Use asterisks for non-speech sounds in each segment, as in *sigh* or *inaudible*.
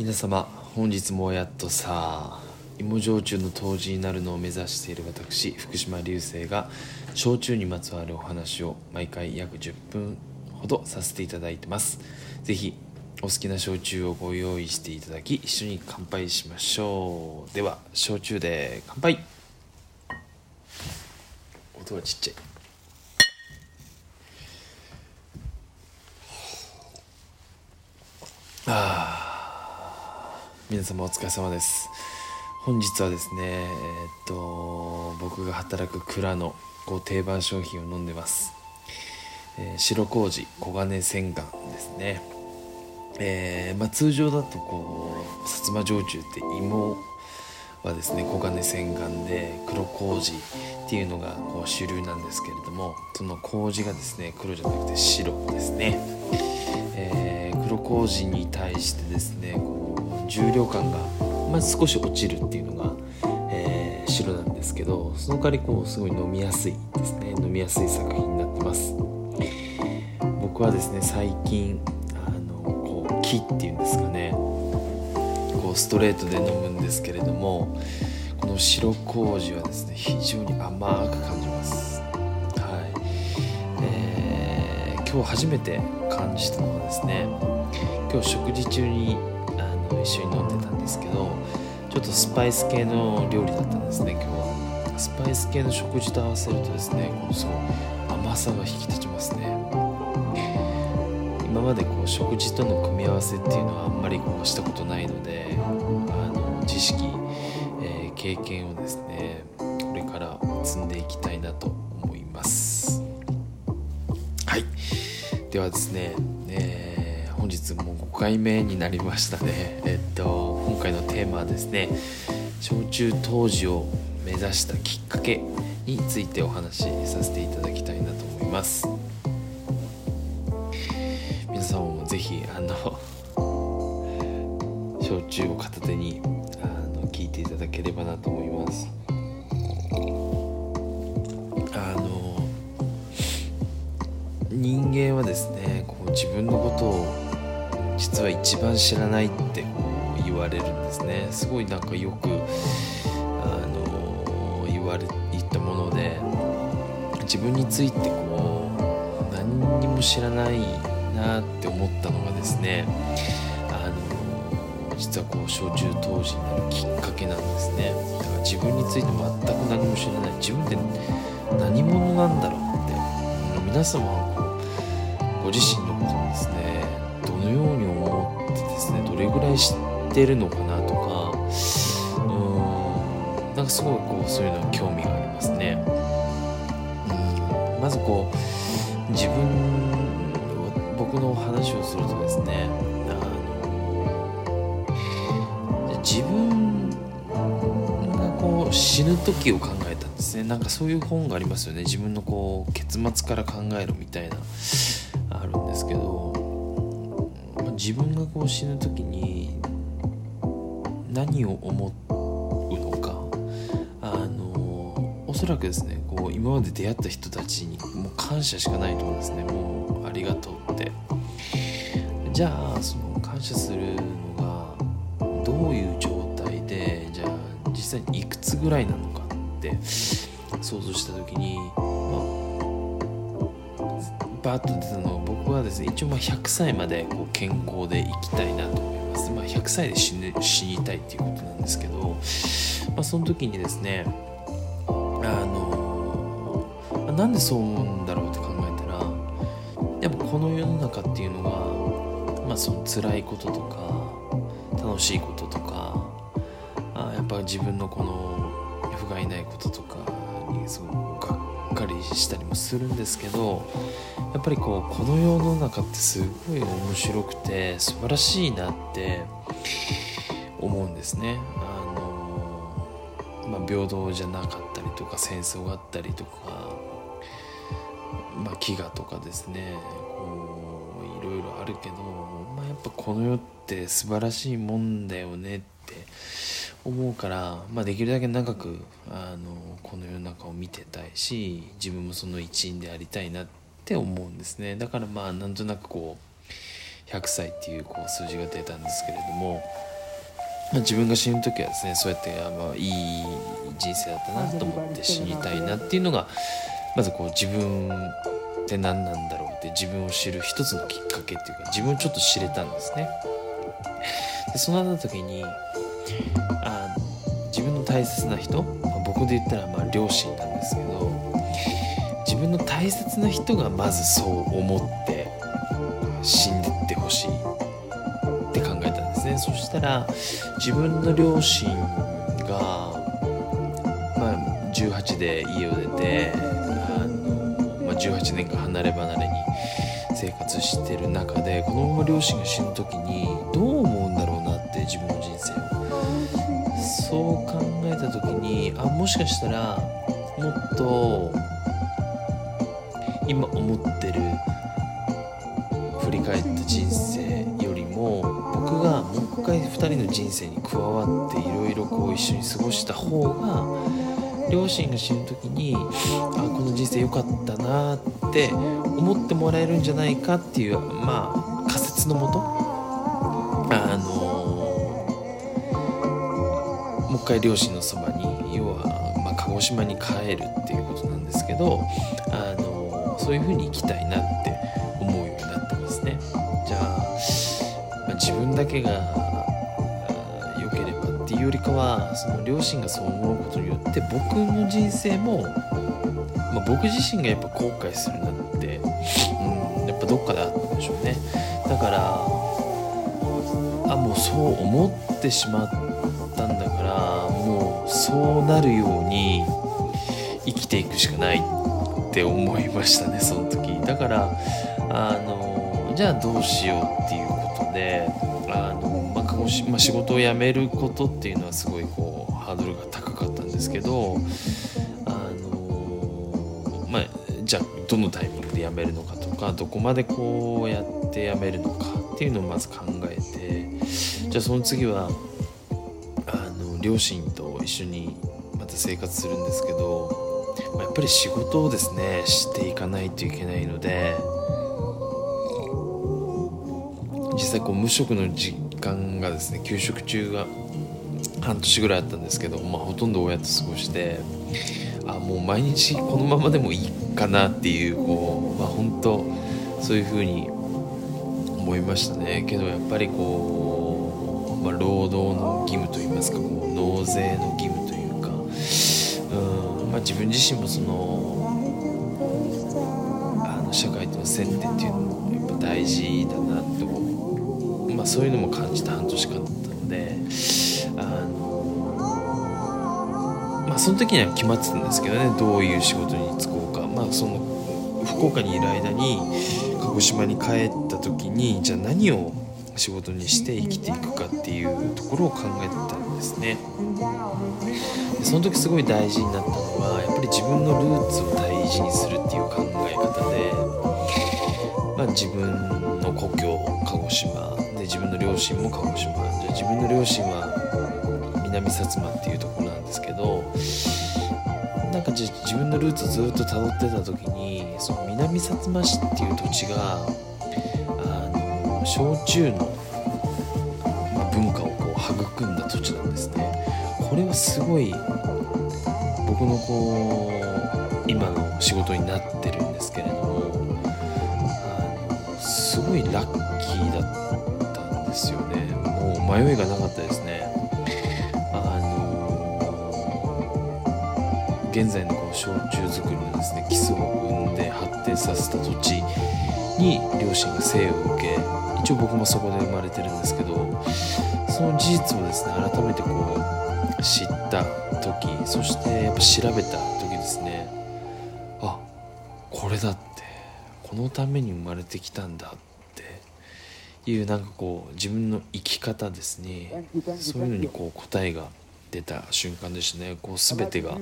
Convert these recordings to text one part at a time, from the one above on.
皆様本日もやっとさ芋焼酎の杜氏になるのを目指している私福島流星が焼酎にまつわるお話を毎回約10分ほどさせていただいてます。是非お好きな焼酎をご用意していただき一緒に乾杯しましょう。では焼酎で乾杯。音がちっちゃい。あー。皆様お疲れ様です。本日はですねえっと僕が働く蔵のこう定番商品を飲んでます、えー白麹黄金洗顔ですね。えーまあ、通常だとこう薩摩焼酎って芋はですね黄金洗顔で黒麹っていうのがこう主流なんですけれどもその麹がですね黒じゃなくて白ですね、えー黒麹に対してですね重量感がまず少し落ちるっていうのが、えー白なんですけどその代わりこうすごい飲みやすいですね。飲みやすい作品になってます。僕はですね最近あのこう木っていうんですかね。こうストレートで飲むんですけれどもこの白麹はですね非常に甘く感じます。はい、えー今日初めて感じたのはですね今日食事中にあの一緒に飲んでたんですけどちょっとスパイス系の料理だったんですね今日は。スパイス系の食事と合わせるとですねこのすごい甘さが引き立ちますね。今までこう食事との組み合わせっていうのはあんまりこうしたことないのであの知識、えー経験をですねこれから積んでいきたいなと思います。はい。ではですね、えー本日も5回目になりましたね。えっと今回のテーマはですね焼酎当時を目指したきっかけについてお話しさせていただきたいなと思います。皆さんもぜひあの *laughs* 焼酎を片手にあの聞いていただければなと思います。あの人間はですねこう自分のことを実は一番知らないってこう言われるんですね。すごいなんかよくあの言われ言ったもので自分についてこう何にも知らないなって思ったのがですねあの実はこう焼酎当時になるきっかけなんですね。だから自分について全く何も知らない。自分って何者なんだろうって。皆様はこうご自身ののように思ってですねどれぐらい知ってるのかなとかうーんなんかすごいこうそういうの興味がありますね。うんまずこう自分僕の話をするとですねあの自分がこう死ぬ時を考えたんですね。なんかそういう本がありますよね。自分のこう結末から考えるみたいなあるんですけど、自分がこう死ぬ時に何を思うのかあのおそらくですねこう今まで出会った人たちにもう感謝しかないと思うんですね。もうありがとうって。じゃあその感謝するのがどういう状態でじゃあ実際にいくつぐらいなのかって想像した時にバーッと出たのが僕はですね一応まあ100歳までこう健康で生きたいなと思います、まあ、100歳で死,、ぬ死にたいっていうことなんですけど、まあ、その時にですねあのまなんでそう思うんだろうって考えたらやっぱこの世の中っていうのが、まあ、その辛いこととか楽しいこととかあやっぱ自分のこの不甲斐ないこととかにすごくかりしたりもするんですけどやっぱりこうこの世の中ってすごい面白くて素晴らしいなって思うんですね。あのまあ、平等じゃなかったりとか戦争があったりとか、まあ、飢餓とかですねこういろいろあるけど、まあ、やっぱこの世って素晴らしいもんだよねって思うから、まあ、できるだけ長くあのこの世の中を見てたいし自分もその一員でありたいなって思うんですね。だからまあなんとなくこう100歳っていうこう数字が出たんですけれどもまあ、自分が死ぬ時はですねそうやってあ、まあ、いい人生だったなと思って死にたいなっていうのがまずこう自分って何なんだろうって自分を知る一つのきっかけっていうか自分をちょっと知れたんですね。でそうなった時にあの自分の大切な人、まあ、僕で言ったらまあ両親なんですけど自分の大切な人がまずそう思って死んでってほしいって考えたんですね。そしたら自分の両親が、まあ、18で家を出てあの、まあ、18年間離れ離れに生活してる中でこのまま両親が死ぬ時にどう思うんだろうなって自分の人生をそう考えた時にあもしかしたらもっと今思ってる振り返った人生よりも僕がもう一回2人の人生に加わっていろいろこう一緒に過ごした方が両親が死ぬ時にあこの人生良かったなって思ってもらえるんじゃないかっていうまあ仮説のもともう一回両親のそばに要は、まあ、鹿児島に帰るっていうことなんですけどあのそういう風に生きたいなって思うようになったんですね。じゃあ、まあ、自分だけが良ければっていうよりかはその両親がそう思うことによって僕の人生も、まあ、僕自身がやっぱ後悔するなって、うん、やっぱどっかであったんでしょうね。だからあもうそう思ってしまったんだそうなるように生きていくしかないって思いましたねその時。だからあのじゃあどうしようっていうことであの、まあ、仕事を辞めることっていうのはすごいこうハードルが高かったんですけどあのまあじゃあどのタイミングで辞めるのかとかどこまでこうやって辞めるのかっていうのをまず考えてじゃあその次はあの両親一緒にまた生活するんですけど、まあ、やっぱり仕事をですねしていかないといけないので実際こう無職の時間がですね休職中が半年ぐらいあったんですけど、まあ、ほとんど親と過ごしてあもう毎日このままでもいいかなっていうこう、まあ、本当そういうふうに思いましたね。けどやっぱりこう、まあ、労働の義務といいますかこう納税の義務というかうん、まあ、自分自身もそのあの社会との接点っていうのもやっぱ大事だなって思う、まあ、そういうのも感じた半年間だったのであのまあその時には決まってたんですけどねどういう仕事に就こうか。まあその福岡にいる間に鹿児島に帰った時にじゃあ何を仕事にして生きていくかっていうところを考えたんですね。でその時すごい大事になったのはやっぱり自分のルーツを大事にするっていう考え方で、まあ、自分の故郷鹿児島。で自分の両親も鹿児島。じゃあ自分の両親は南薩摩っていうところなんですけどなんか自分のルーツをずっと辿ってた時にその南薩摩市っていう土地がの焼酎の、文化をこう育んだ土地なんですね。これはすごい僕のこう今の仕事になってるんですけれどもあのすごいラッキーだったんですよね。もう迷いがなかったですね。あの現在のこう焼酎作りのですね基礎を生んで発展させた土地に両親が生を受け一応僕もそこで生まれてるんですけどその事実をですね改めてこう知った時そしてやっぱ調べた時ですねあこれだってこのために生まれてきたんだっていうなんかこう自分の生き方ですね。そういうのにこう答えが出た瞬間でしたね。こう全てが、あ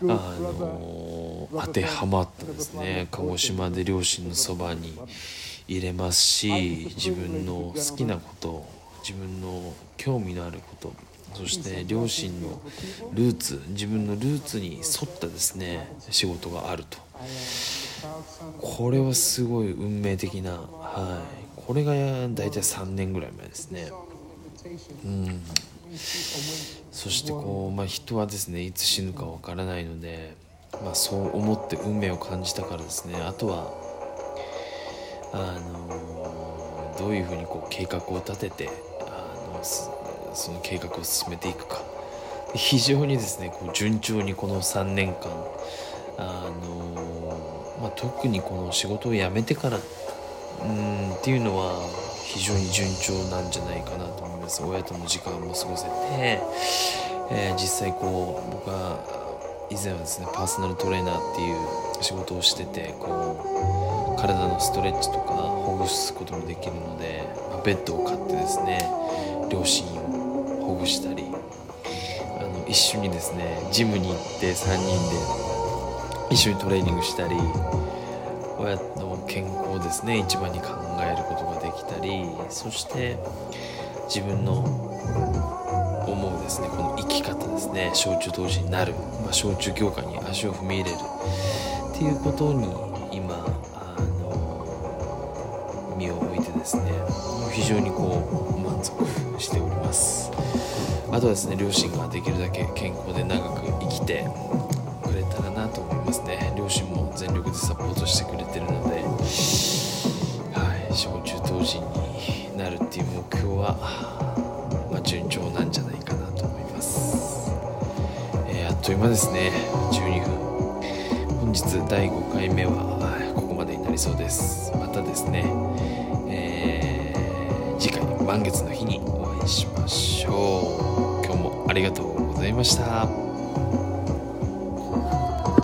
の当てはまったですね。鹿児島で両親のそばに入れますし自分の好きなこと自分の興味のあることそして両親のルーツ自分のルーツに沿ったですね仕事があると。これはすごい運命的なはい。これが大体3年ぐらい前ですね。うん。そしてこう、まあ、人はですねいつ死ぬかわからないので、まあ、そう思って運命を感じたからですね。あとはあのどういうふうにこう計画を立ててあのその計画を進めていくか。非常にですねこう順調にこの3年間あの、まあ、特にこの仕事を辞めてからうんっていうのは非常に順調なんじゃないかなと思います。親との時間も過ごせて、えー、実際こう僕は以前はですねパーソナルトレーナーっていう仕事をしててこう体のストレッチとかほぐすこともできるので、まあ、ベッドを買ってですね両親をほぐしたりあの一緒にですねジムに行って3人で一緒にトレーニングしたり親の健康ですね。一番に考えることができたりそして自分の思うですねこの生き方ですね。焼酎当時になる、まあ、焼酎業界に足を踏み入れるっていうことに今あの身を置いてですね非常にこう満足しております。あとはですね両親ができるだけ健康で長く生きてくれたらなと思いますね。両親も全力でサポートしてくれてるのではい小中当時になるっていう目標は、まあ、順調なんじゃないかなと思います、えー、あっという間ですね。12分。本日第5回目はここまでになりそうです。またですね、えー、次回満月の日にお会いしましょう。今日もありがとうございました。